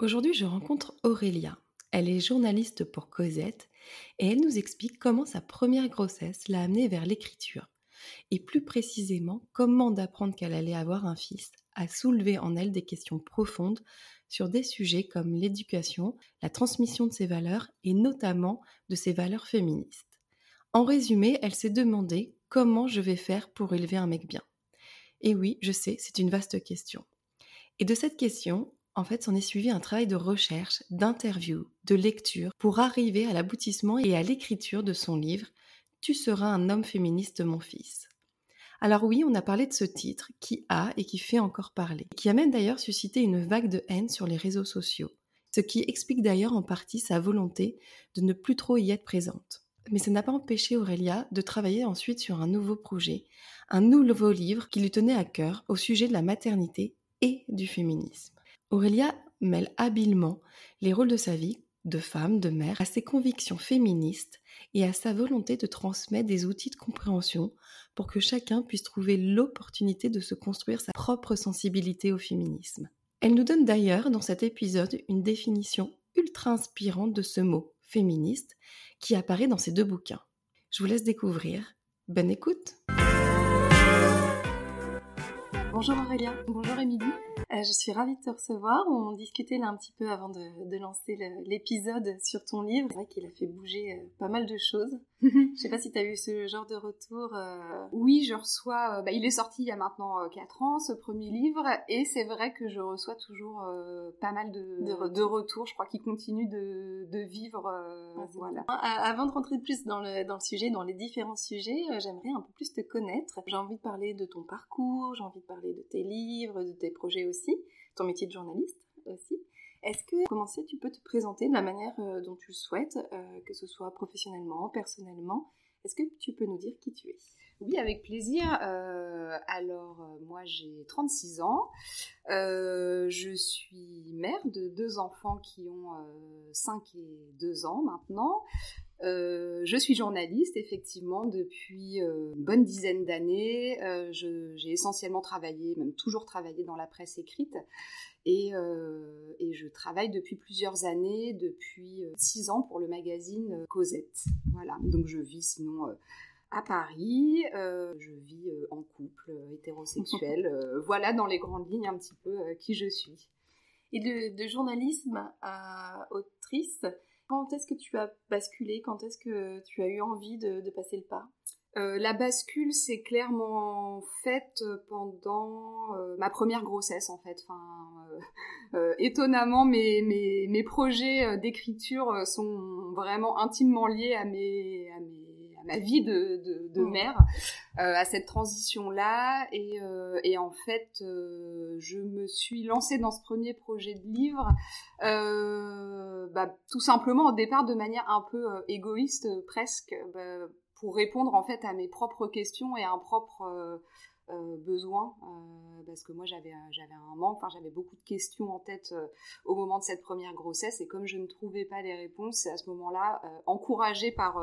Aujourd'hui, je rencontre Aurélia. Elle est journaliste pour Cosette et elle nous explique comment sa première grossesse l'a amenée vers l'écriture et plus précisément comment d'apprendre qu'elle allait avoir un fils a soulevé en elle des questions profondes sur des sujets comme l'éducation, la transmission de ses valeurs et notamment de ses valeurs féministes. En résumé, elle s'est demandé comment je vais faire pour élever un mec bien. Et oui, je sais, c'est une vaste question. Et de cette question, en fait, s'en est suivi un travail de recherche, d'interview, de lecture pour arriver à l'aboutissement et à l'écriture de son livre Tu seras un homme féministe, mon fils. Alors oui, on a parlé de ce titre qui a et qui fait encore parler, qui a même d'ailleurs suscité une vague de haine sur les réseaux sociaux, ce qui explique d'ailleurs en partie sa volonté de ne plus trop y être présente. Mais ça n'a pas empêché Aurélia de travailler ensuite sur un nouveau projet, un nouveau livre qui lui tenait à cœur au sujet de la maternité et du féminisme. Aurélia mêle habilement les rôles de sa vie, de femme, de mère, à ses convictions féministes et à sa volonté de transmettre des outils de compréhension pour que chacun puisse trouver l'opportunité de se construire sa propre sensibilité au féminisme. Elle nous donne d'ailleurs dans cet épisode une définition ultra inspirante de ce mot, féministe, qui apparaît dans ces deux bouquins. Je vous laisse découvrir. Bonne écoute Bonjour Aurélien. Bonjour Émilie. Euh, je suis ravie de te recevoir. On discutait là un petit peu avant de, lancer l'épisode sur ton livre. C'est vrai qu'il a fait bouger euh, pas mal de choses. je sais pas si tu as eu ce genre de retour. Euh. Oui, je reçois. Bah, il est sorti il y a maintenant 4 ans, ce premier livre, et c'est vrai que je reçois toujours pas mal de, retours. Je crois qu'il continue de, vivre. Ah, voilà. Avant de rentrer plus dans le, dans le sujet, dans les différents sujets, j'aimerais un peu plus te connaître. J'ai envie de parler de ton parcours, j'ai envie de parler de tes livres, de tes projets aussi ton métier de journaliste aussi. Est-ce que, commencer, tu peux te présenter de la manière euh, dont tu le souhaites, euh, que ce soit professionnellement, personnellement? Est-ce que tu peux nous dire qui tu es? Oui, avec plaisir. Euh, alors, moi, j'ai 36 ans. je suis mère de deux enfants qui ont 5 et 2 ans maintenant. Euh, je suis journaliste, effectivement, depuis euh, une bonne dizaine d'années. Euh, j'ai essentiellement travaillé, même toujours travaillé dans la presse écrite. Et, et, je travaille depuis plusieurs années, depuis six ans pour le magazine Cosette. Voilà, donc je vis sinon à Paris, je vis en couple hétérosexuel. voilà dans les grandes lignes un petit peu qui je suis. Et de, de journalisme à autrice, quand est-ce que tu as basculé? Quand est-ce que tu as eu envie de, passer le pas? Euh, la bascule s'est clairement faite pendant euh, ma première grossesse en fait. Euh, étonnamment, mes, projets d'écriture sont vraiment intimement liés à mes ma vie de, de, de mmh. mère euh, à cette transition-là. Et, euh, et, en fait, euh, je me suis lancée dans ce premier projet de livre, bah, tout simplement au départ de manière un peu égoïste presque, bah, pour répondre en fait à mes propres questions et à un propre euh, besoin euh, parce que moi j'avais j'avais un manque enfin j'avais beaucoup de questions en tête euh, au moment de cette première grossesse et comme je ne trouvais pas les réponses c'est à ce moment-là encouragée par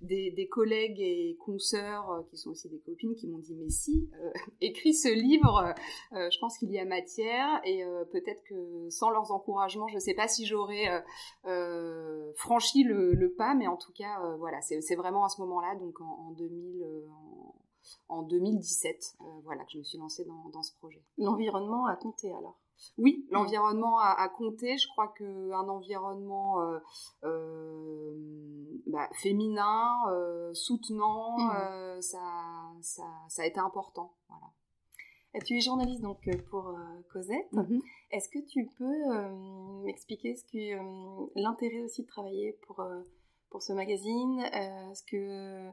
des, des, collègues et consoeurs qui sont aussi des copines qui m'ont dit mais si écris ce livre je pense qu'il y a matière et peut-être que sans leurs encouragements je sais pas si j'aurais franchi le, le, pas mais en tout cas voilà c'est vraiment à ce moment-là donc en, en 2000 en, en 2017, euh, voilà, que je me suis lancée dans, ce projet. L'environnement a compté alors oui, l'environnement a, compté. Je crois qu'un environnement euh, euh, bah, féminin, soutenant, mmh. ça, ça, a été important. Voilà. tu es journaliste donc pour Cosette. Mmh. Est-ce que tu peux m'expliquer ce que l'intérêt aussi de travailler pour pour ce magazine que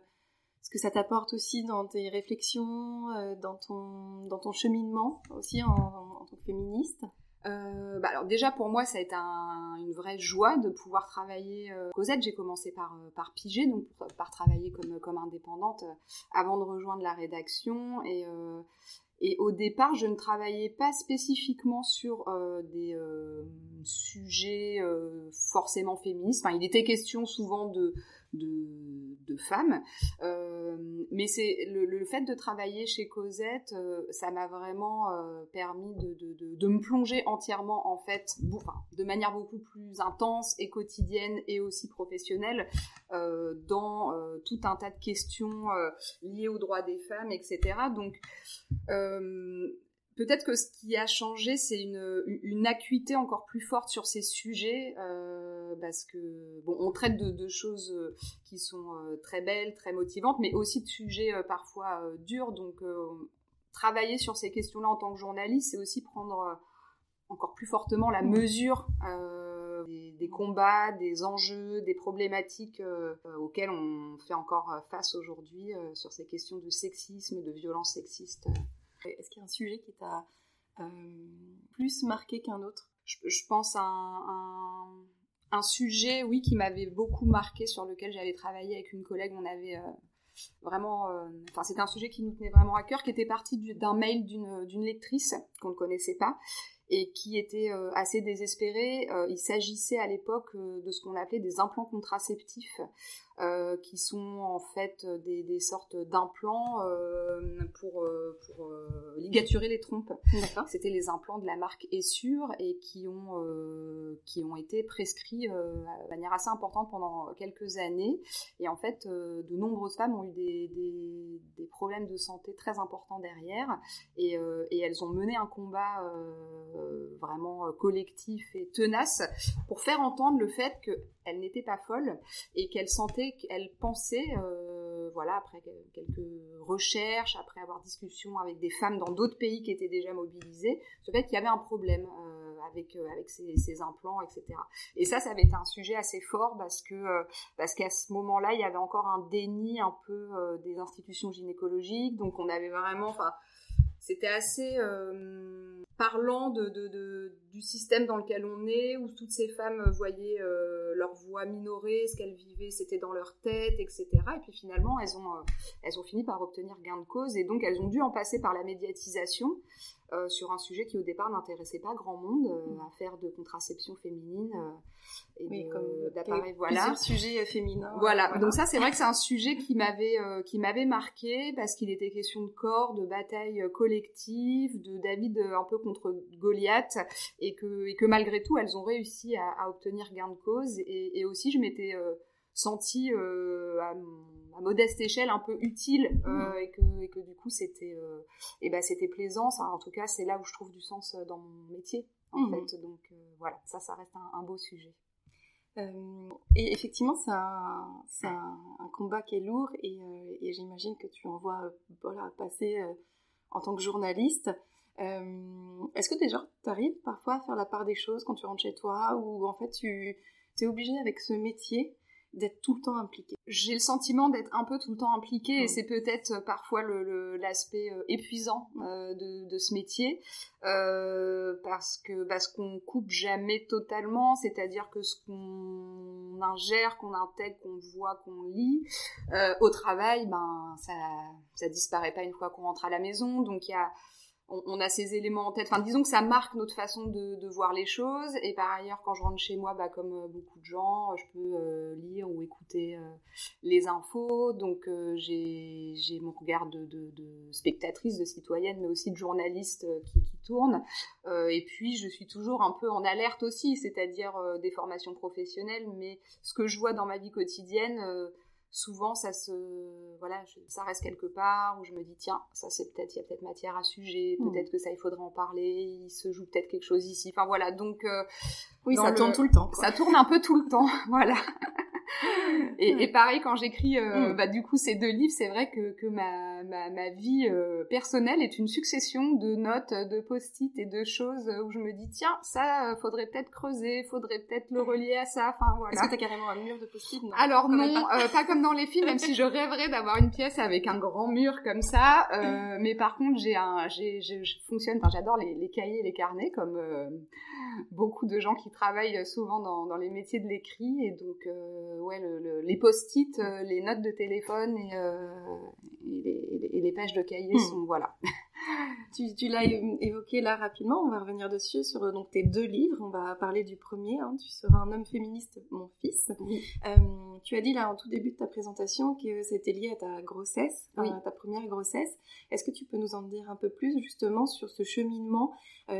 ce que ça t'apporte aussi dans tes réflexions, euh, dans, ton, dans ton cheminement aussi en, tant que féministe? Euh, bah alors déjà pour moi ça a été une vraie joie de pouvoir travailler euh, Cosette. J'ai commencé par par piger donc par travailler comme comme indépendante avant de rejoindre la rédaction. Et et au départ, je ne travaillais pas spécifiquement sur des sujets forcément féministes. Enfin, il était question souvent de, de, femmes. Euh, mais c'est le, fait de travailler chez Cosette, euh, ça m'a vraiment euh, permis de, me plonger entièrement en fait, de manière beaucoup plus intense et quotidienne et aussi professionnelle dans tout un tas de questions liées aux droits des femmes, etc. Donc Peut-être que ce qui a changé, c'est une, une, acuité encore plus forte sur ces sujets, euh, parce que bon, on traite de, de choses euh, qui sont euh, très belles, très motivantes, mais aussi de sujets parfois durs. Donc, travailler sur ces questions-là en tant que journaliste, c'est aussi prendre encore plus fortement la mesure des, des, combats, des enjeux, des problématiques auxquelles on fait encore face aujourd'hui sur ces questions de sexisme, de violence sexiste. Est-ce qu'il y a un sujet qui t'a euh, plus marqué qu'un autre? Je, pense à un, sujet, oui, qui m'avait beaucoup marqué, sur lequel j'avais travaillé avec une collègue. On avait euh, vraiment, euh, c'était un sujet qui nous tenait vraiment à cœur, qui était parti d'un mail d'une lectrice qu'on ne connaissait pas et qui était assez désespérée. il s'agissait à l'époque de ce qu'on appelait des implants contraceptifs euh, qui sont en fait des, des sortes d'implants euh, pour, euh, pour ligaturer les trompes. C'était les implants de la marque Essure et qui ont, qui ont été prescrits de manière assez importante pendant quelques années. Et en fait, de nombreuses femmes ont eu des, des, des, problèmes de santé très importants derrière et, et elles ont mené un combat vraiment collectif et tenace pour faire entendre le fait qu'elles n'étaient pas folles et qu'elles sentaient qu'elle pensait, euh, voilà, après quelques recherches, après avoir discussion avec des femmes dans d'autres pays qui étaient déjà mobilisées, ce fait qu'il y avait un problème euh, avec euh, avec ces, implants, etc. Et ça, ça avait été un sujet assez fort parce que parce qu'à ce moment-là, il y avait encore un déni un peu des institutions gynécologiques, donc on avait vraiment, enfin, c'était assez parlant de, de, du système dans lequel on est, où toutes ces femmes voyaient euh, leur voix minorée, ce qu'elles vivaient, c'était dans leur tête, etc. Et puis finalement, euh, elles ont fini par obtenir gain de cause, et donc elles ont dû en passer par la médiatisation euh, sur un sujet qui au départ n'intéressait pas grand monde, affaire de contraception féminine et oui, d'appareils, voilà. sujet féminin. Voilà. voilà. Donc ça, c'est vrai que c'est un sujet qui m'avait qui m'avait marqué parce qu'il était question de corps, de bataille collective, de David un peu contre Goliath et que, et que malgré tout elles ont réussi à, obtenir gain de cause et, aussi je m'étais euh, sentie euh, à, modeste échelle un peu utile euh, mmh. et, que, et, que, du coup c'était et ben c'était plaisant en tout cas c'est là où je trouve du sens dans mon métier en mmh. fait donc voilà ça ça reste un, beau sujet et effectivement, c'est un, un, un, combat qui est lourd et, et j'imagine que tu en vois voilà, passer en tant que journaliste. Euh, est-ce que déjà tu arrives parfois à faire la part des choses quand tu rentres chez toi ou en fait tu es obligé avec ce métier d'être tout le temps impliqué. J'ai le sentiment d'être un peu tout le temps impliqué et c'est peut-être euh, parfois l'aspect le, euh, épuisant de, de, ce métier parce que parce qu'on coupe jamais totalement, c'est-à-dire que ce qu'on ingère, qu'on intègre, qu'on voit, qu'on lit au travail, ben ça ça disparaît pas une fois qu'on rentre à la maison, donc il y a on, a ces éléments en tête. Enfin, disons que ça marque notre façon de, voir les choses. Et par ailleurs, quand je rentre chez moi, bah, comme euh, beaucoup de gens, je peux euh, lire ou écouter euh, les infos. Donc, j'ai mon regard de, spectatrice, de citoyenne, mais aussi de journaliste qui, qui tourne. et puis, je suis toujours un peu en alerte aussi, c'est-à-dire des formations professionnelles. Mais ce que je vois dans ma vie quotidienne souvent ça se voilà ça reste quelque part où je me dis tiens ça c'est peut-être il y a peut-être matière à sujet hmm. peut-être que ça il faudrait en parler il se joue peut-être quelque chose ici. Enfin voilà donc euh, oui ça tourne tout le temps ça tourne un peu tout le temps voilà et, pareil, quand j'écris, euh, mm. bah, du coup, ces deux livres, c'est vrai que, que ma, ma, ma vie euh, personnelle est une succession de notes, de post-it et de choses où je me dis, tiens, ça, euh, faudrait peut-être creuser, faudrait peut-être le relier à ça. Enfin, voilà. Est-ce que t'as carrément un mur de post-it? Alors non, pas. pas. comme dans les films, même si je rêverais d'avoir une pièce avec un grand mur comme ça. mais par contre, j'ai un, j'ai, je, fonctionne, enfin, j'adore les, les, cahiers et les carnets, comme beaucoup de gens qui travaillent souvent dans, dans les métiers de l'écrit. Et donc, ouais, le, les post-it, euh, les notes de téléphone et, euh, et, les, pages de cahier hmm. sont voilà. tu, tu l'as évoqué là rapidement, on va revenir dessus sur euh, donc tes deux livres. On va parler du premier. Hein, tu seras un homme féministe, mon fils. tu as dit là en tout début de ta présentation que c'était lié à ta grossesse, à ta première grossesse. Est-ce que tu peux nous en dire un peu plus justement sur ce cheminement,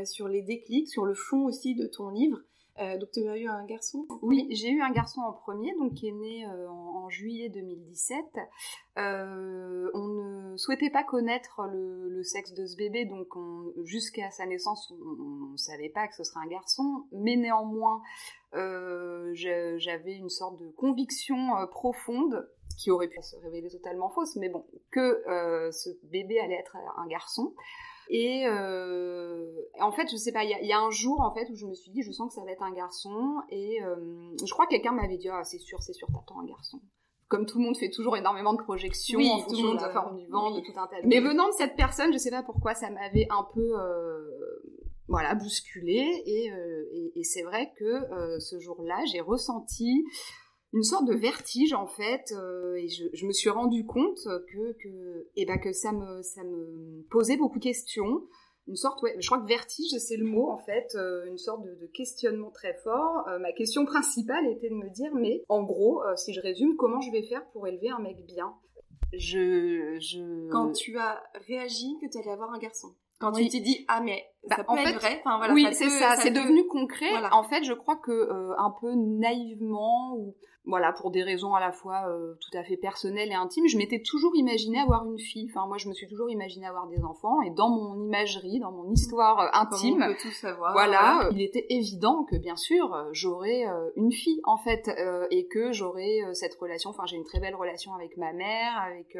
sur les déclics, sur le fond aussi de ton livre? Euh, donc tu as eu un garçon? Oui, j'ai eu un garçon en premier, donc qui est né euh, en, juillet 2017. Euh, on ne souhaitait pas connaître le, sexe de ce bébé, donc jusqu'à sa naissance, on ne savait pas que ce serait un garçon, mais néanmoins, j'avais une sorte de conviction profonde qui aurait pu se révéler totalement fausse, mais bon, que ce bébé allait être un garçon. Et euh, en fait, je sais pas, il y, a un jour en fait où je me suis dit, je sens que ça va être un garçon. Et euh, je crois que quelqu'un m'avait dit, ah c'est sûr, c'est sûr, t'attends un garçon. Comme tout le monde fait toujours énormément de projections oui, en tout le monde, de la forme du vent, de tout un tas de... Mais venant de cette personne, je sais pas pourquoi, ça m'avait un peu... Euh, voilà, bousculé et, euh, et, et c'est vrai que euh, ce jour-là, j'ai ressenti une sorte de vertige en fait euh, et je, je, me suis rendu compte que que et eh ben que ça me ça me posait beaucoup de questions. Une sorte ouais je crois que vertige c'est le mot en fait euh, une sorte de, de, questionnement très fort. Euh, ma question principale était de me dire mais en gros si je résume comment je vais faire pour élever un mec bien? Je je quand tu as réagi que tu allais avoir un garçon. Quand tu t'es dit ah mais bah, ça peut en fait, vrai enfin voilà oui c'est ça, c'est devenu concret. En fait je crois que un peu naïvement ou voilà, pour des raisons à la fois euh, tout à fait personnelles et intimes, je m'étais toujours imaginé avoir une fille. Enfin, moi, je me suis toujours imaginé avoir des enfants. Et dans mon imagerie, dans mon histoire euh, intime, on peut tout savoir, voilà, il était évident que, bien sûr, euh, j'aurais une fille, en fait, et que j'aurais cette relation. Enfin, j'ai une très belle relation avec ma mère, avec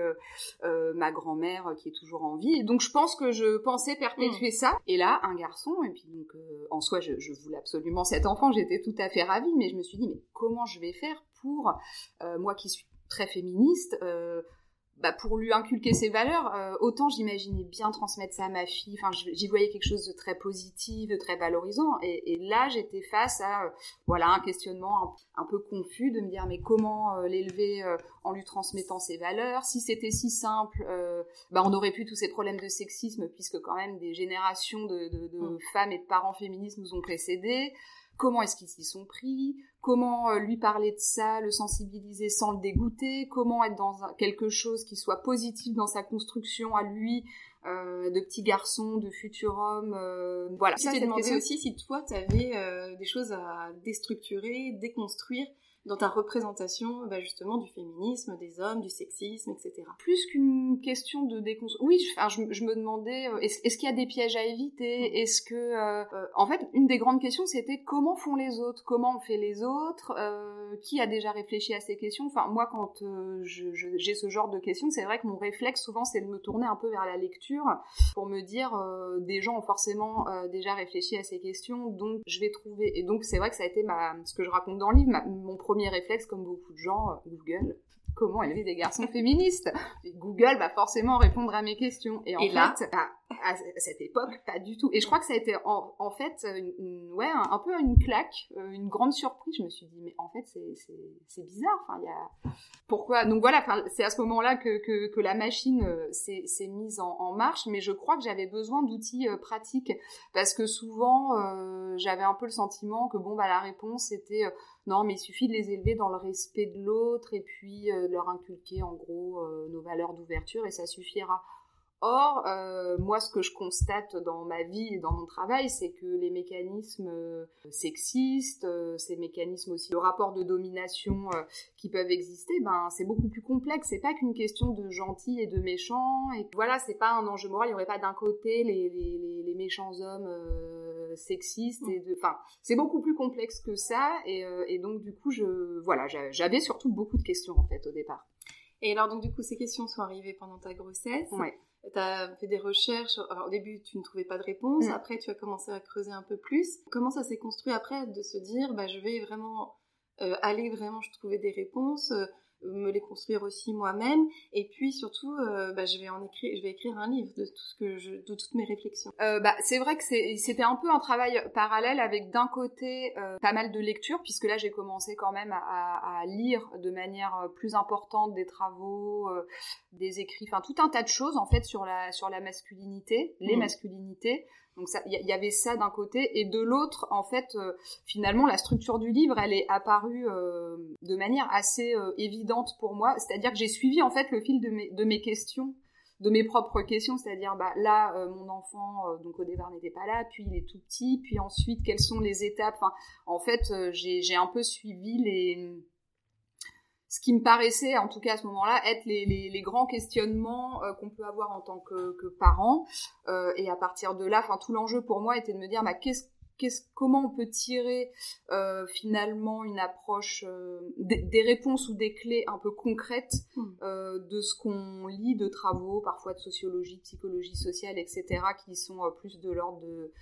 ma grand-mère qui est toujours en vie. Et donc, je pense que je pensais perpétuer mm. ça. Et là, un garçon, et puis donc, en soi, je, je voulais absolument cet enfant. J'étais tout à fait ravie, mais je me suis dit, mais comment je vais faire pour euh, moi qui suis très féministe, euh, bah, pour lui inculquer ses valeurs, euh, autant j'imaginais bien transmettre ça à ma fille. Enfin, j'y voyais quelque chose de très positif, de très valorisant. Et, là, j'étais face à voilà un questionnement un, peu confus de me dire mais comment l'élever en lui transmettant ses valeurs? Si c'était si simple, bah, on aurait pu tous ces problèmes de sexisme puisque quand même des générations de, mm. femmes et de parents féministes nous ont précédés comment est-ce qu'ils s'y sont pris, comment euh, lui parler de ça, le sensibiliser sans le dégoûter, comment être dans quelque chose qui soit positif dans sa construction à lui, euh, de petit garçon, de futur homme, euh, voilà. Tu t'es demandé aussi si toi, tu avais des choses à déstructurer, déconstruire dans ta représentation bah, justement du féminisme, des hommes, du sexisme, etc. Plus qu'une question de déconstruction. Oui, je, je, me demandais, euh, est-ce, qu'il y a des pièges à éviter? Mm. Est-ce que... Euh, euh, en fait, une des grandes questions, c'était comment font les autres? Comment on fait les autres? Qui a déjà réfléchi à ces questions? Enfin, moi, quand j'ai ce genre de questions, c'est vrai que mon réflexe, souvent, c'est de me tourner un peu vers la lecture pour me dire, des gens ont forcément déjà réfléchi à ces questions, donc je vais trouver... Et donc, c'est vrai que ça a été ma, ce que je raconte dans le livre, mon premier premier réflexe, comme beaucoup de gens, euh, Google, comment élever des garçons féministes? Google va forcément répondre à mes questions. Et en fait, bah, à, cette époque, pas du tout. Et je crois que ça a été en, fait une, ouais, un, peu une claque, euh, une grande surprise. Je me suis dit, mais en fait, c'est bizarre. Enfin, y a... Pourquoi? Donc voilà, c'est à ce moment-là que, que, que, la machine euh, s'est mise en, en, marche. Mais je crois que j'avais besoin d'outils pratiques. Parce que souvent, j'avais un peu le sentiment que, bon, bah, la réponse était non, mais il suffit de les élever dans le respect de l'autre et puis euh, de leur inculquer en gros euh, nos valeurs d'ouverture et ça suffira. Or, euh, moi, ce que je constate dans ma vie et dans mon travail, c'est que les mécanismes euh, sexistes, euh, ces mécanismes aussi de rapport de domination qui peuvent exister, ben c'est beaucoup plus complexe. C'est pas qu'une question de gentil et de méchant. Et voilà, c'est pas un enjeu moral. Il y aurait pas d'un côté les, les, les, méchants hommes sexistes et de, enfin, c'est beaucoup plus complexe que ça. Et, et donc du coup, je, voilà, j'avais surtout beaucoup de questions en fait au départ. Et alors donc du coup, ces questions sont arrivées pendant ta grossesse. Ouais tu as fait des recherches. au début, tu ne trouvais pas de réponse. Mm. Après, tu as commencé à creuser un peu plus. Comment ça s'est construit après de se dire, bah, je vais vraiment euh, aller vraiment je trouver des réponses euh, me les construire aussi moi-même. Et puis surtout euh, bah, je vais en écrire je vais écrire un livre de tout ce que je de toutes mes réflexions. Euh, bah c'est vrai que c'était un peu un travail parallèle avec d'un côté euh, pas mal de lectures puisque là j'ai commencé quand même à, à, lire de manière plus importante des travaux des écrits enfin tout un tas de choses en fait sur la sur la masculinité les mmh. masculinités donc il y, avait ça d'un côté et de l'autre, en fait, euh, finalement, la structure du livre, elle est apparue euh, de manière assez euh, évidente pour moi. C'est-à-dire que j'ai suivi en fait le fil de mes, de mes questions, de mes propres questions. C'est-à-dire, bah là, mon enfant, donc au départ n'était pas là, puis il est tout petit, puis ensuite quelles sont les étapes? En fait, j'ai un peu suivi les ce qui me paraissait, en tout cas à ce moment-là, être les, grands questionnements euh, qu'on peut avoir en tant que, que parent. Euh, et à partir de là, enfin tout l'enjeu pour moi était de me dire, bah, qu'est-ce comment on peut tirer euh, finalement une approche, des, réponses ou des clés un peu concrètes hmm. de ce qu'on lit de travaux, parfois de sociologie, de psychologie sociale, etc., qui sont plus de l'ordre de,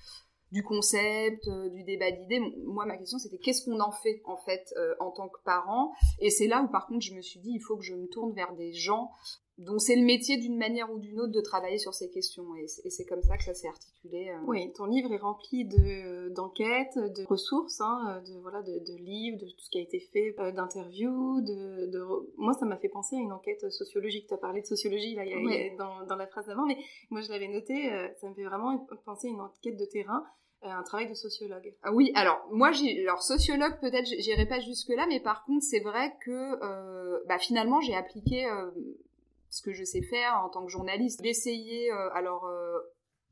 du concept, euh, du débat d'idées. Moi, ma question, c'était qu'est-ce qu'on en fait, en fait, euh, en tant que parent Et c'est là où, par contre, je me suis dit, il faut que je me tourne vers des gens dont c'est le métier d'une manière ou d'une autre de travailler sur ces questions. Et c'est comme ça que ça s'est articulé. Euh. Oui, ton livre est rempli de d'enquêtes, de ressources, hein, de voilà, de, de, livres, de tout ce qui a été fait, d'interviews. De, de, Moi, ça m'a fait penser à une enquête sociologique. Tu as parlé de sociologie là, dans, dans, la phrase d'avant, mais moi, je l'avais noté. Ça me fait vraiment penser à une enquête de terrain un travail de sociologue. Ah oui, alors moi, alors sociologue peut-être, j'irai pas jusque là, mais par contre, c'est vrai que euh, bah, finalement, j'ai appliqué euh, ce que je sais faire en tant que journaliste, d'essayer, alors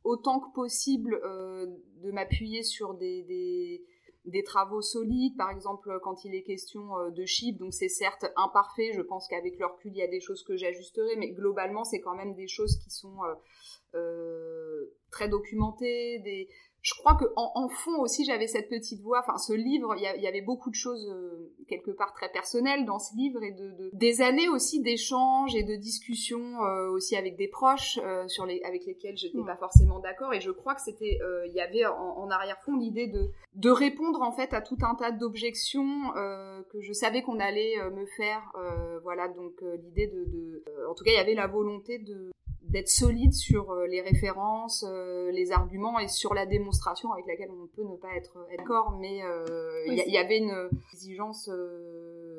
autant que possible, de m'appuyer sur des, des, travaux solides, par exemple quand il est question de chiffres, donc c'est certes imparfait, je pense qu'avec le recul il y a des choses que j'ajusterai, mais globalement c'est quand même des choses qui sont euh, très documentées, des, je crois que en, fond aussi j'avais cette petite voix. Enfin ce livre il y, avait beaucoup de choses euh, quelque part très personnelles dans ce livre et de, des années aussi d'échanges et de discussions euh, aussi avec des proches euh, sur les avec lesquels j'étais n'étais mm. pas forcément d'accord. Et je crois que c'était il y avait en, arrière-fond l'idée de de répondre en fait à tout un tas d'objections que je savais qu'on allait me faire voilà. Donc l'idée de, de en tout cas il y avait la volonté de d'être solide sur euh, les références, euh, les arguments et sur la démonstration avec laquelle on peut ne pas être d'accord, mais euh, il y, avait une exigence,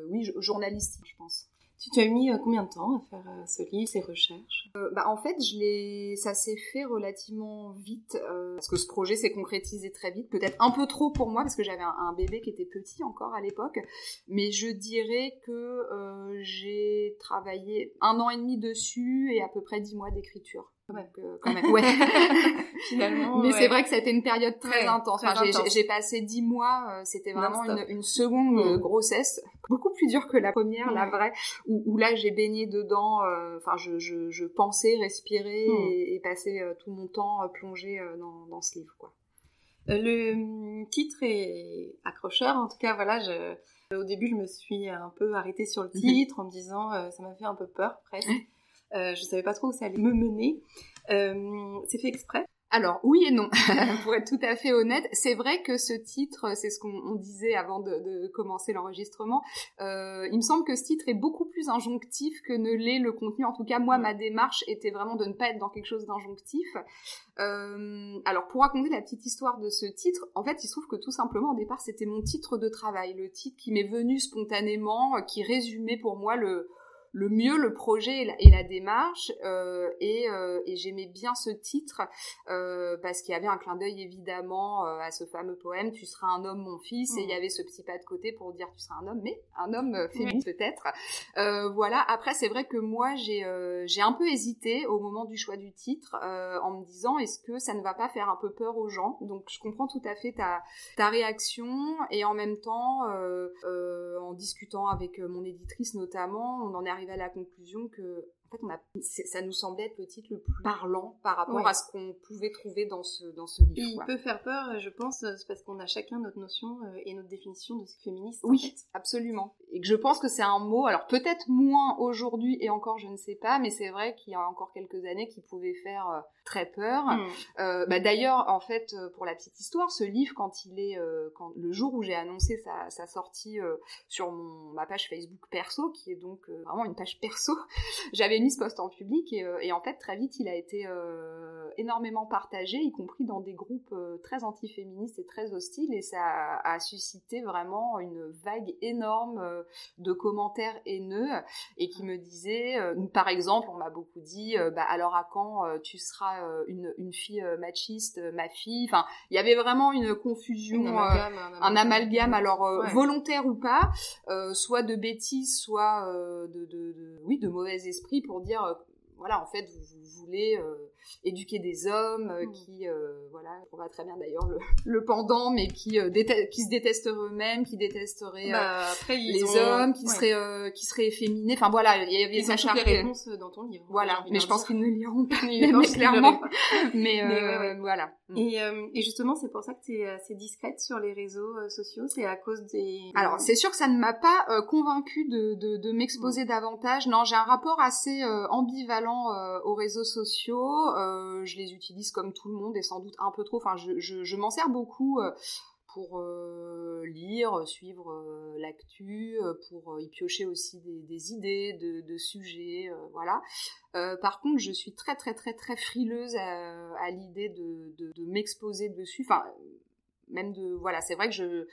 oui, journalistique, je pense. Tu as mis combien de temps à faire ce livre, ces recherches? Bah, En fait, je ça s'est fait relativement vite, parce que ce projet s'est concrétisé très vite, peut-être un peu trop pour moi, parce que j'avais un, bébé qui était petit encore à l'époque, mais je dirais que j'ai travaillé un an et demi dessus et à peu près dix mois d'écriture. Euh, quand même, ouais. Finalement. Mais c'est vrai que ça a été une période très intense. Enfin, j'ai passé dix mois, euh, c'était vraiment une, une, seconde euh, mm. grossesse, beaucoup plus dure que la première, la vraie, où, où là j'ai baigné dedans. Enfin, je, je, je, pensais, respirer mm. et, et, passer tout mon temps plongé dans, dans ce livre, quoi. Le hum, titre est accrocheur, en tout cas, voilà, je, au début, je me suis un peu arrêtée sur le mhm. titre en me disant, euh, ça m'a fait un peu peur presque. Euh, je savais pas trop où ça allait me mener. Euh, c'est fait exprès alors oui et non, pour être tout à fait honnête, c'est vrai que ce titre, c'est ce qu'on disait avant de, commencer l'enregistrement, euh, il me semble que ce titre est beaucoup plus injonctif que ne l'est le contenu. En tout cas, moi, ma démarche était vraiment de ne pas être dans quelque chose d'injonctif. Euh, alors pour raconter la petite histoire de ce titre, en fait, il se trouve que tout simplement au départ, c'était mon titre de travail, le titre qui m'est venu spontanément, qui résumait pour moi le le mieux le projet et la, démarche. et, et j'aimais bien ce titre parce qu'il y avait un clin d'œil évidemment à ce fameux poème Tu seras un homme, mon fils. Et il y mmh. avait ce petit pas de côté pour dire Tu seras un homme, mais un homme féministe peut-être. voilà. Après, c'est vrai que moi, j'ai j'ai un peu hésité au moment du choix du titre en me disant Est-ce que ça ne va pas faire un peu peur aux gens? Donc, je comprends tout à fait ta, ta réaction et en même temps, euh, euh, en discutant avec euh, mon éditrice notamment, on en est arrivé à la conclusion que ça nous semblait être le titre le plus parlant par rapport à ce qu'on pouvait trouver dans ce, dans ce livre. Il peut faire peur, je pense, parce qu'on a chacun notre notion euh, et notre définition de ce féministe. Oui, absolument. Et que je pense que c'est un mot, alors peut-être moins aujourd'hui et encore je ne sais pas, mais c'est vrai qu'il y a encore quelques années qui pouvait faire euh, très peur. Hmm. Euh, bah, D'ailleurs, en fait, pour la petite histoire, ce livre, quand il est, quand, le jour où j'ai annoncé sa, sa sortie sur mon, ma page Facebook perso, qui est donc vraiment une page perso, j'avais ce poste en public euh, et, en fait très vite il a été euh, énormément partagé, y compris dans des groupes euh, très antiféministes et très hostiles et ça a, suscité vraiment une vague énorme de commentaires haineux et qui me disaient, par exemple on m'a beaucoup dit, bah alors à quand tu seras une, une fille machiste, ma fille, enfin il y avait vraiment une confusion, un amalgame, alors volontaire ou pas, soit de bêtises, soit de, de, de, oui de mauvais esprit pour dire euh, voilà en fait vous, voulez euh, éduquer des hommes euh, mm. qui, euh, voilà, on va très bien d'ailleurs le, le, pendant, mais qui, qui se détesteraient eux-mêmes, qui détesteraient bah, après, les hommes, qui seraient, qui seraient efféminés. Enfin voilà, il y avait ça toutes les réponses dans ton livre. Voilà, mais je pense qu'ils ne liront pas, mais clairement. Mais, voilà. Mm. Et, et justement, c'est pour ça que tu es assez discrète sur les réseaux sociaux. C'est à cause des. Alors, c'est sûr que ça ne m'a pas convaincue de, de, de m'exposer mm. davantage. Non, j'ai un rapport assez ambivalent aux réseaux sociaux. Euh, je les utilise comme tout le monde et sans doute un peu trop. Enfin, je, m'en sers beaucoup euh, pour euh, lire, suivre l'actu, pour y piocher aussi des, idées de, sujets, voilà. par contre, je suis très très très très frileuse à, l'idée de m'exposer dessus. Enfin, même de voilà, c'est vrai que je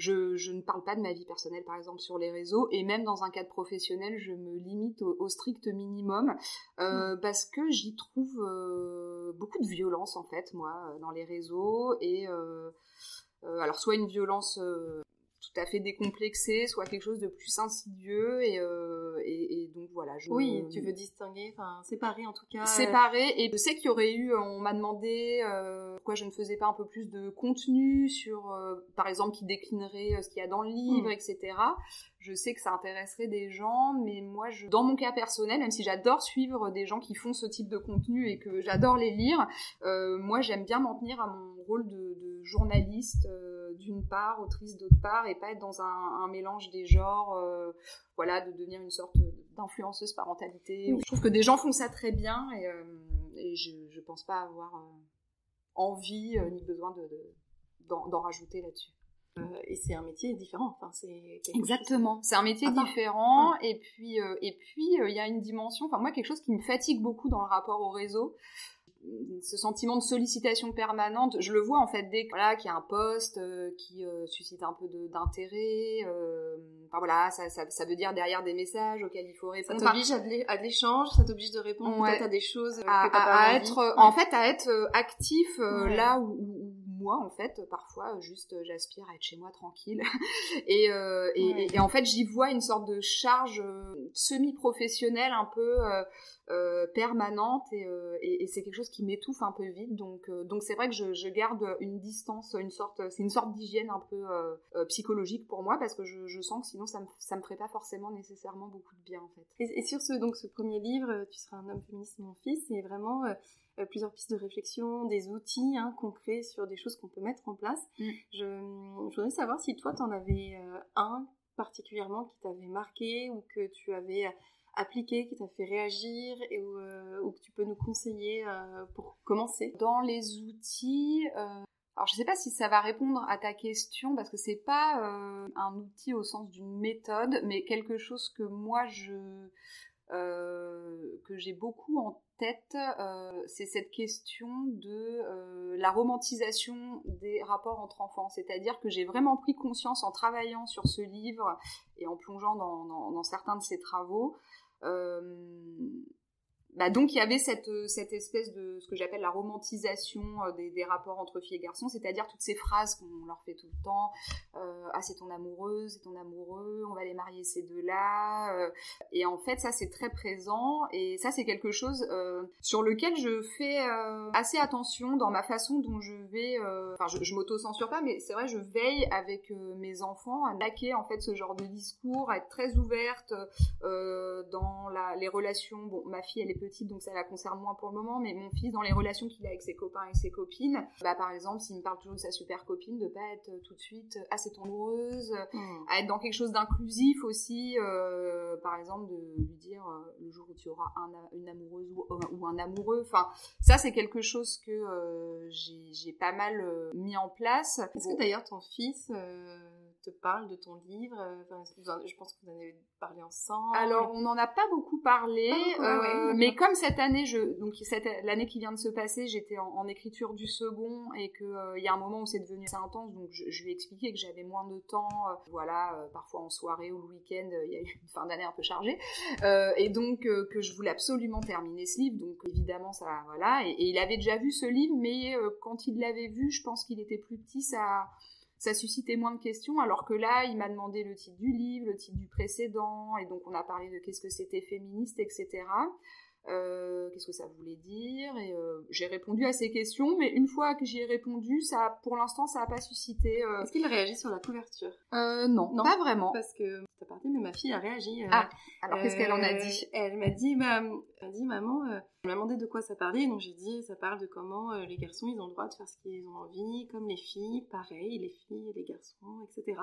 je, ne parle pas de ma vie personnelle, par exemple, sur les réseaux, et même dans un cadre professionnel, je me limite au, strict minimum, euh, mm. parce que j'y trouve euh, beaucoup de violence, en fait, moi, dans les réseaux, et euh, alors soit une violence tout à fait décomplexé, soit quelque chose de plus insidieux et, euh, et, et donc voilà. Je, oui, tu veux distinguer, enfin séparer en tout cas. Séparer et je sais qu'il y aurait eu, on m'a demandé euh, pourquoi je ne faisais pas un peu plus de contenu sur, euh, par exemple, qui déclinerait euh, ce qu'il y a dans le livre, mm. etc. Je sais que ça intéresserait des gens, mais moi, je, dans mon cas personnel, même si j'adore suivre des gens qui font ce type de contenu et que j'adore les lire, euh, moi j'aime bien m'en tenir à mon rôle de, de journaliste d'une part, autrice d'autre part, et pas être dans un, mélange des genres, euh, voilà, de devenir une sorte d'influenceuse parentalité. Je trouve que des gens font ça très bien et, euh, je, ne pense pas avoir euh, envie ni besoin d'en rajouter là-dessus. Et c'est un métier différent. Enfin, c'est exactement. C'est un métier différent. Et puis, et puis, il y a une dimension. Enfin, moi, quelque chose qui me fatigue beaucoup dans le rapport au réseau, ce sentiment de sollicitation permanente, je le vois en fait dès voilà, qu'il y a un poste euh, qui euh, suscite un peu d'intérêt. Euh, enfin voilà, ça, ça, ça, veut dire derrière des messages auxquels il faut répondre. Ça t'oblige à de l'échange, ça t'oblige de répondre peut-être à des choses à, que à, être, en fait, à être actif là où, où, moi en fait parfois juste j'aspire à être chez moi tranquille et, et, et, en fait j'y vois une sorte de charge semi-professionnelle un peu euh, permanente euh, et, c'est quelque chose qui m'étouffe un peu vite. Donc euh, donc c'est vrai que je, je, garde une distance, une sorte, c'est une sorte d'hygiène un peu psychologique pour moi parce que je, je, sens que sinon ça me ça me ferait pas forcément nécessairement beaucoup de bien en fait. Et, sur ce donc ce premier livre, tu seras un homme féministe mon fils, c'est vraiment plusieurs pistes de réflexion, des outils hein, concrets sur des choses qu'on peut mettre en place. Mm. Je, je, voudrais savoir si toi, tu en avais un particulièrement qui t'avait marqué ou que tu avais appliqué, qui t'a fait réagir et euh, que tu peux nous conseiller euh, pour commencer? Dans les outils, euh, alors je sais pas si ça va répondre à ta question parce que c'est pas un outil au sens d'une méthode, mais quelque chose que moi je que j'ai beaucoup en tête, c'est cette question de la romantisation des rapports entre enfants. C'est-à-dire que j'ai vraiment pris conscience en travaillant sur ce livre et en plongeant dans certains de ses travaux bah donc il y avait cette, euh, cette espèce de ce que j'appelle la romantisation euh, des, rapports entre filles et garçons, c'est-à-dire toutes ces phrases qu'on leur fait tout le temps euh, ah c'est ton amoureuse, c'est ton amoureux, on va les marier ces deux-là, et en fait ça c'est très présent et ça c'est quelque chose sur lequel je fais assez attention dans ma façon dont je vais, enfin je, je m'auto-censure pas, mais c'est vrai je veille avec mes enfants à naquer en fait ce genre de discours, à être très ouverte dans les relations. Bon ma fille elle est petite, donc ça la concerne moins pour le moment, mais mon fils, dans les relations qu'il a avec ses copains et ses copines, bah, par exemple, s'il me parle toujours de sa super copine, de pas être tout de suite, ton amoureuse, hmm. à être dans quelque chose d'inclusif aussi, euh, par exemple, de lui dire euh, le jour où tu auras un, une amoureuse ou, ou, un amoureux, enfin, ça, c'est quelque chose que euh, j'ai pas mal mis en place. Est-ce que d'ailleurs ton fils te parle de ton livre Je pense que vous en avez parlé ensemble. Alors, on n'en a pas beaucoup parlé, euh, mais comme cette année, je, donc l'année qui vient de se passer, j'étais en, écriture du second et qu'il euh, y a un moment où c'est devenu assez intense, donc je, lui ai expliqué que j'avais moins de temps, euh, voilà, parfois en soirée ou le week-end, il y a eu une fin d'année un peu chargée, et donc que je voulais absolument terminer ce livre, donc évidemment ça, voilà, et, et il avait déjà vu ce livre, mais quand il l'avait vu, je pense qu'il était plus petit, ça ça suscitait moins de questions, alors que là, il m'a demandé le titre du livre, le titre du précédent, et donc on a parlé de qu'est-ce que c'était féministe, etc. Euh, qu'est-ce que ça voulait dire et euh, j'ai répondu à ces questions mais une fois que j'y ai répondu ça pour l'instant ça n'a pas suscité euh, est-ce qu'il réagit sur la couverture? Non, non, pas vraiment. Parce que t'as parti mais ma fille a réagi ah alors qu'est-ce qu'elle en a dit? Elle m'a dit bah, elle dit maman elle m'a demandé de quoi ça parlait donc j'ai dit ça parle de comment les garçons ils ont le droit de faire ce qu'ils ont envie comme les filles pareil les filles et les garçons etc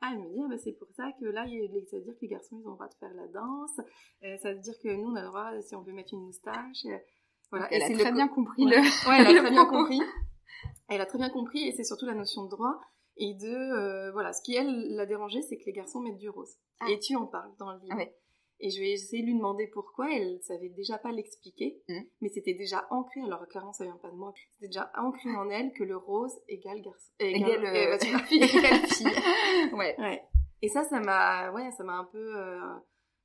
ah, elle me dit, ah, bah, c'est pour ça que là, ça veut dire que les garçons, ils ont le droit de faire la danse. Euh, ça veut dire que nous, on a le droit, si on veut mettre une moustache. Euh, voilà. elle a très bien compris le. Ouais, elle a très bien compris. Elle a très bien compris, et c'est surtout la notion de droit. Et de, euh, voilà, ce qui, elle, l'a dérangé, c'est que les garçons mettent du rose. Ah. Et tu en parles dans le livre. Ah et je vais essayer de lui demander pourquoi. Elle savait déjà pas l'expliquer, mmh. mais c'était déjà ancré. Alors clairement, ça vient pas de moi. C'était déjà ancré en elle que le rose égale garçon, égale, euh, euh fille. égale fille. ouais. ouais. Et ça, ça m'a, ouais, ça m'a un peu euh,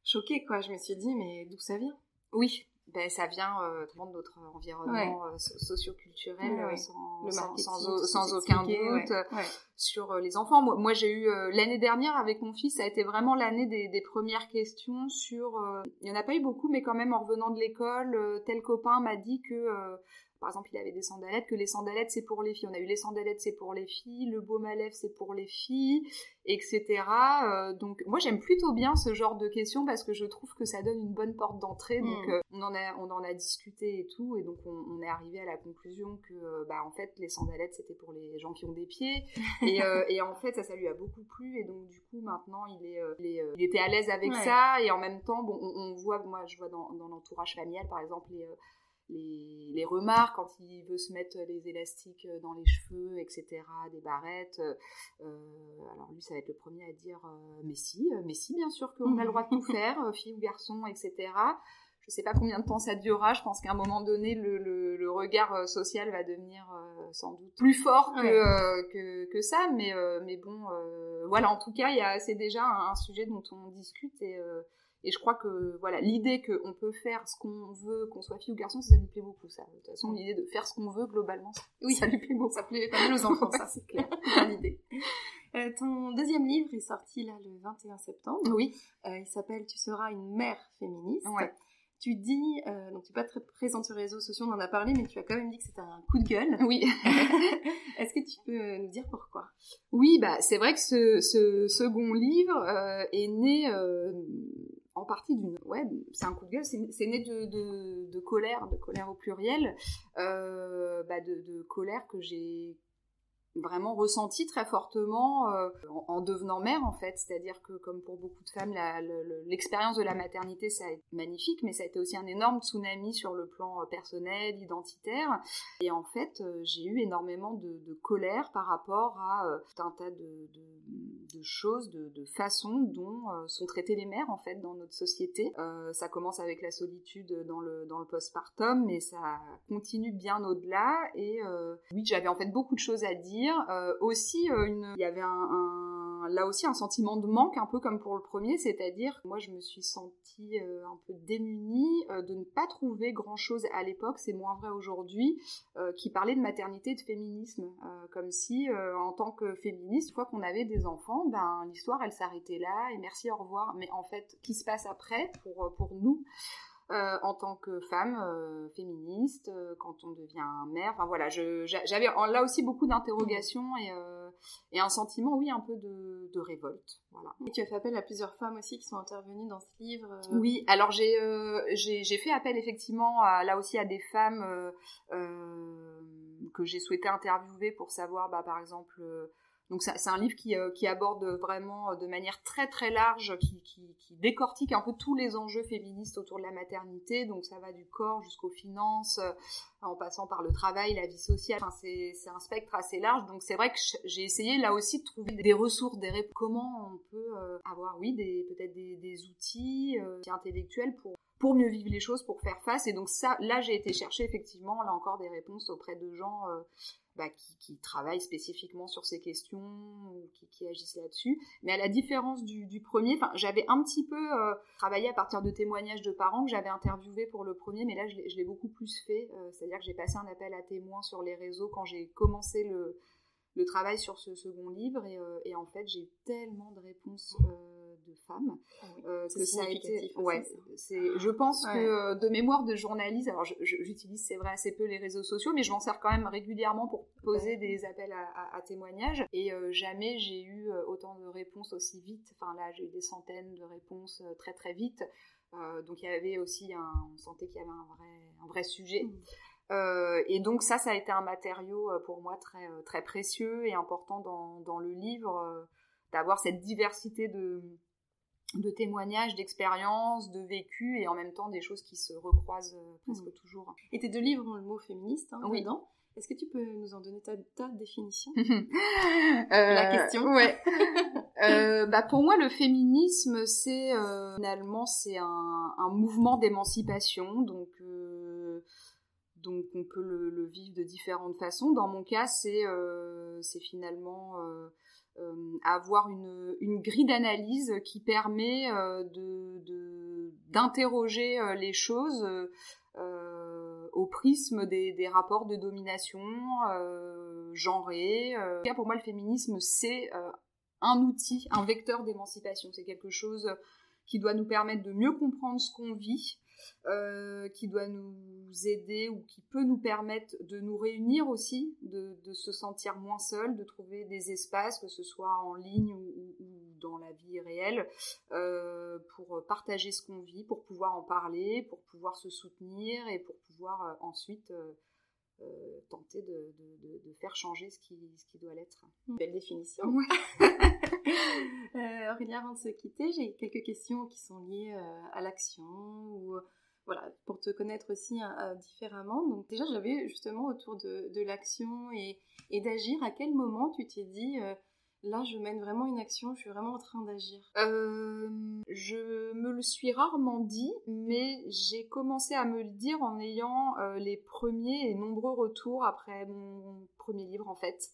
choquée, quoi. Je me suis dit, mais d'où ça vient? Oui ben, ça vient euh, de notre environnement euh, socio-culturel sans, sans, sans, aucun doute sur euh, les enfants. Moi, moi j'ai eu euh, l'année dernière avec mon fils, ça a été vraiment l'année des, des, premières questions sur. il y en a pas eu beaucoup, mais quand même en revenant de l'école, tel copain m'a dit que par exemple, il avait des sandalettes, que les sandalettes c'est pour les filles. On a eu les sandalettes c'est pour les filles, le baume à lèvres c'est pour les filles, etc. Euh, donc moi j'aime plutôt bien ce genre de questions parce que je trouve que ça donne une bonne porte d'entrée. Hmm. Donc euh, on en a on en a discuté et tout, et donc on, est arrivé à la conclusion que euh, bah en fait les sandalettes c'était pour les gens qui ont des pieds. et, et, en fait ça ça lui a beaucoup plu et donc du coup maintenant il est il, était à l'aise avec ça et en même temps bon on, voit moi je vois dans, dans l'entourage familial par exemple les les, remarques quand il veut se mettre les élastiques dans les cheveux, etc., des barrettes. Euh, alors lui, ça va être le premier à dire euh, mais si, euh, mais si, bien sûr qu'on a le droit de tout faire, fille ou garçon, etc. Je sais pas combien de temps ça durera. Je pense qu'à un moment donné, le, regard social va devenir sans doute plus fort que, que, ça. Mais, mais bon, voilà. En tout cas, c'est déjà un, un, sujet dont on discute et et je crois que voilà, l'idée qu'on peut faire ce qu'on veut, qu'on soit fille ou garçon, ça lui plaît beaucoup. Ça. De toute façon, l'idée de faire ce qu'on veut globalement, oui, ça lui plaît beaucoup. Ça plaît pas mal aux enfants, ça c'est clair. l'idée. Euh, ton deuxième livre est sorti là le 21 septembre. Oui. Euh, il s'appelle Tu seras une mère féministe. Ouais. Tu dis, euh, donc tu n'es pas très présente sur les réseaux sociaux, on en a parlé, mais tu as quand même dit que c'était un coup de gueule. Oui. Est-ce que tu peux nous dire pourquoi? Oui, bah c'est vrai que ce, ce second livre est né en partie d'une ouais c'est un coup de gueule c'est né de, de, colère de colère au pluriel euh, bah de, de, colère que j'ai vraiment ressenti très fortement euh, en, devenant mère en fait. C'est-à-dire que comme pour beaucoup de femmes l'expérience de la maternité ça a été magnifique mais ça a été aussi un énorme tsunami sur le plan euh, personnel identitaire. Et en fait euh, j'ai eu énormément de, colère par rapport à un tas de choses de, façons dont sont traitées les mères en fait dans notre société. Ça commence avec la solitude dans le dans le postpartum mais ça continue bien au-delà. Et oui j'avais en fait beaucoup de choses à dire dire. aussi, une... il y avait un, là aussi un sentiment de manque, un peu comme pour le premier, c'est-à-dire moi je me suis sentie un peu démunie de ne pas trouver grand-chose à l'époque, c'est moins vrai aujourd'hui, qui parlait de maternité de féminisme, comme si en tant que féministe, une fois qu'on avait des enfants, ben l'histoire elle s'arrêtait là et merci au revoir. Mais en fait, qui se passe après pour nous euh, en tant que femme euh, féministe, euh, quand on devient mère. Enfin voilà, j'avais là aussi beaucoup d'interrogations et, un sentiment, oui, un peu de, révolte. Voilà. Et tu as fait appel à plusieurs femmes aussi qui sont intervenues dans ce livre. Oui, alors j'ai j'ai fait appel effectivement à, là aussi à des femmes que j'ai souhaité interviewer pour savoir, bah, par exemple donc c'est un livre qui, euh, aborde vraiment euh, de manière très très large, qui, décortique un peu tous les enjeux féministes autour de la maternité. Donc ça va du corps jusqu'aux finances, euh, en passant par le travail, la vie sociale. Enfin, c'est un spectre assez large. Donc c'est vrai que j'ai essayé là aussi de trouver des ressources, des réponses. Comment on peut avoir, oui, peut-être des, outils intellectuels pour pour mieux vivre les choses, pour faire face. Et donc là, j'ai été chercher effectivement, là encore, des réponses auprès de gens bah, qui, travaillent spécifiquement sur ces questions ou qui, agissent là-dessus. Mais à la différence du, premier, j'avais un petit peu euh, travaillé à partir de témoignages de parents que j'avais interviewés pour le premier, mais là je l'ai beaucoup plus fait. Euh, c'est-à-dire que j'ai passé un appel à témoins sur les réseaux quand j'ai commencé le, le, travail sur ce second livre et, euh, et en fait j'ai tellement de réponses de femmes ah euh, que ça a été ouais c'est je pense que euh, de mémoire de journaliste alors j'utilise c'est vrai assez peu les réseaux sociaux mais je m'en sers quand même régulièrement pour poser des appels à, témoignages. Et euh, jamais j'ai eu autant de réponses aussi vite. Enfin là j'ai eu des centaines de réponses très très vite. Donc il y avait aussi un on sentait qu'il y avait un vrai un vrai sujet. Mmh. et donc ça, ça a été un matériau pour moi très, très précieux et important dans, dans le livre, d'avoir cette diversité de, de témoignages, d'expériences, de vécus et en même temps des choses qui se recroisent euh, presque mm. toujours. Et tes deux livres ont le mot féministe hein, oui. dedans. Est-ce que tu peux nous en donner ta, ta définition? La question. Ouais. euh, bah pour moi, le féminisme, c'est euh, finalement c'est un, un, mouvement d'émancipation, donc euh, donc on peut le, le, vivre de différentes façons. Dans mon cas, c'est euh, c'est finalement euh, avoir une, une grille d'analyse qui permet euh, de d'interroger euh, les choses au prisme des, rapports de domination genrés. pour moi, le féminisme, c'est un outil, un vecteur d'émancipation. C'est quelque chose qui doit nous permettre de mieux comprendre ce qu'on vit, euh, qui doit nous aider ou qui peut nous permettre de nous réunir aussi, de, se sentir moins seul, de trouver des espaces, que ce soit en ligne ou, dans la vie réelle, euh, pour partager ce qu'on vit, pour pouvoir en parler, pour pouvoir se soutenir et pour pouvoir euh, ensuite tenter de, faire changer ce qui, ce qui doit l'être. Belle définition. euh, Aurélia, avant de se quitter, j'ai quelques questions qui sont liées euh, à l'action voilà, pour te connaître aussi hein, euh, différemment. Donc déjà, j'avais justement autour de, l'action et, d'agir, à quel moment tu t'es dit, euh, là, je mène vraiment une action, je suis vraiment en train d'agir? Je me le suis rarement dit, mais j'ai commencé à me le dire en ayant les premiers et nombreux retours après mon premier livre, en fait.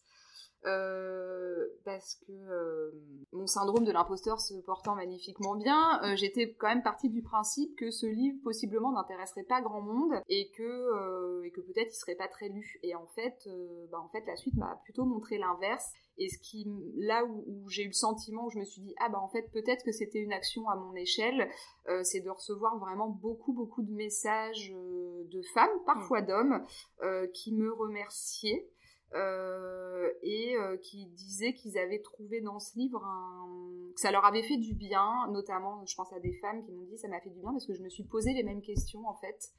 Euh, parce que euh, mon syndrome de l'imposteur se portant magnifiquement bien, euh, j'étais quand même partie du principe que ce livre possiblement n'intéresserait pas grand monde et que et que peut-être il serait pas très lu. Et en fait, bah, en fait la suite m'a plutôt montré l'inverse. Et ce qui, là où, j'ai eu le sentiment, où je me suis dit, ah bah en fait peut-être que c'était une action à mon échelle, c'est de recevoir vraiment beaucoup beaucoup de messages de femmes, parfois d'hommes, qui me remerciaient. Euh, et euh, qui disaient qu'ils avaient trouvé dans ce livre un... que ça leur avait fait du bien, notamment je pense à des femmes qui m'ont dit ça m'a fait du bien parce que je me suis posé les mêmes questions en fait.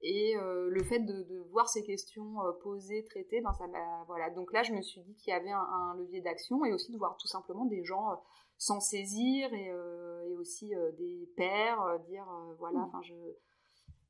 Et euh, le fait de, de, voir ces questions posées, traitées, ben ça m'a voilà. Donc là, je me suis dit qu'il y avait un, un levier d'action et aussi de voir tout simplement des gens s'en saisir et, et aussi des pères dire voilà, mmh. enfin je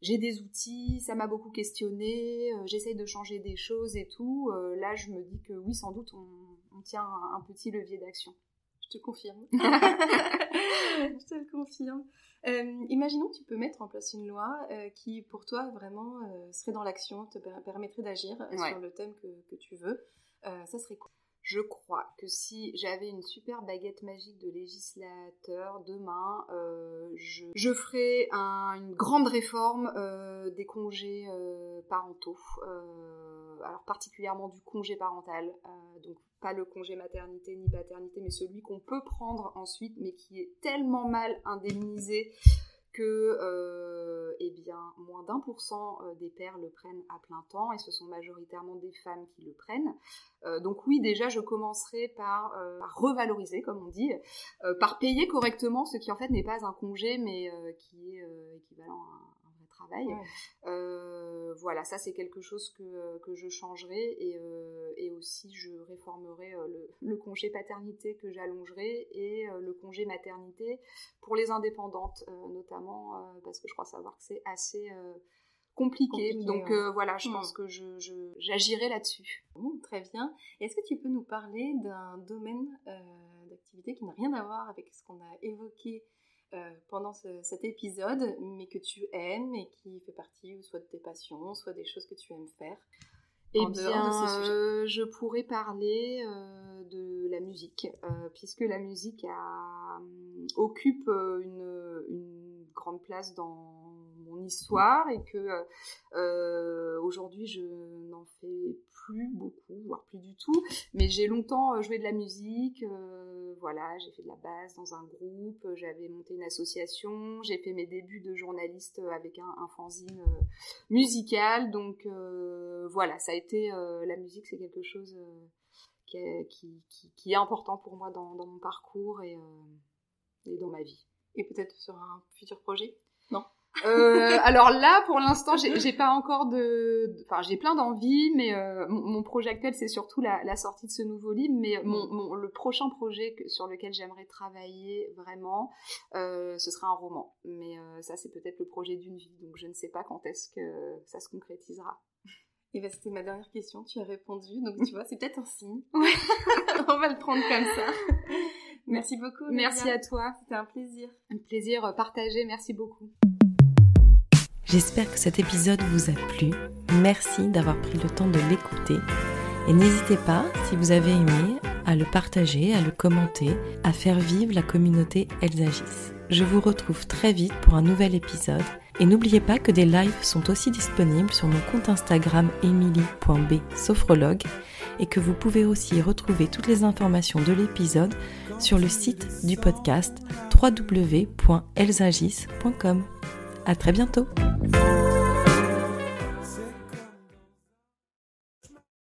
j'ai des outils, ça m'a beaucoup questionné, euh, j'essaye de changer des choses et tout. Euh, là, je me dis que oui, sans doute, on, tient un, petit levier d'action. Je te confirme. je te le confirme. Euh, imaginons que tu peux mettre en place une loi qui, pour toi, vraiment serait dans l'action, te permettrait d'agir sur le thème que, que tu veux. ça serait quoi? Je crois que si j'avais une super baguette magique de législateur demain, euh, je, ferais une grande réforme euh, des congés euh, parentaux, alors particulièrement du congé parental, donc pas le congé maternité ni paternité, mais celui qu'on peut prendre ensuite, mais qui est tellement mal indemnisé que euh, eh bien, moins d'un pour cent euh, des pères le prennent à plein temps et ce sont majoritairement des femmes qui le prennent. Euh, donc oui, déjà, je commencerai par, par revaloriser, comme on dit, par payer correctement ce qui en fait n'est pas un congé, mais qui est équivalent à travail. Euh, voilà, ça c'est quelque chose que, que je changerai et, euh, et, aussi je réformerai euh, le, congé paternité que j'allongerai et le congé maternité pour les indépendantes notamment parce que je crois savoir que c'est assez compliqué. Donc voilà, je hmm. pense que je, j'agirai là-dessus. très bien. Est-ce que tu peux nous parler d'un domaine d'activité qui n'a rien à voir avec ce qu'on a évoqué euh, pendant cet épisode, mais que tu aimes et qui fait partie soit de tes passions, soit des choses que tu aimes faire. Eh bien, euh, je pourrais parler euh, de la musique, puisque la musique occupe une, une, grande place dans histoire et que aujourd'hui je n'en fais plus beaucoup, voire plus du tout. Mais j'ai longtemps euh, joué de la musique. Euh, voilà, j'ai fait de la basse dans un groupe. Euh, j'avais monté une association. J'ai fait mes débuts de journaliste avec un, fanzine musical. Donc voilà, ça a été la musique, c'est quelque chose qui est, qui, est, important pour moi dans, mon parcours et, et dans ma vie. Et peut-être sur un futur projet? Non euh, alors là, pour l'instant, j'ai pas encore de, enfin, j'ai plein d'envies, mais euh, mon, projet actuel, c'est surtout la, sortie de ce nouveau livre. Mais mon, le prochain projet sur lequel j'aimerais travailler vraiment, euh, ce sera un roman. Mais ça, c'est peut-être le projet d'une vie, donc je ne sais pas quand est-ce que ça se concrétisera. Et bah, c'était ma dernière question, tu as répondu, donc tu vois, c'est peut-être un signe. On va le prendre comme ça. Merci beaucoup. Merci à toi. C'était un plaisir. Un plaisir partagé, merci beaucoup. J'espère que cet épisode vous a plu. Merci d'avoir pris le temps de l'écouter. Et n'hésitez pas, si vous avez aimé, à le partager, à le commenter, à faire vivre la communauté Elsagis. Je vous retrouve très vite pour un nouvel épisode. Et n'oubliez pas que des lives sont aussi disponibles sur mon compte Instagram emily.b et que vous pouvez aussi retrouver toutes les informations de l'épisode sur le site du podcast www.elsagis.com. À très bientôt.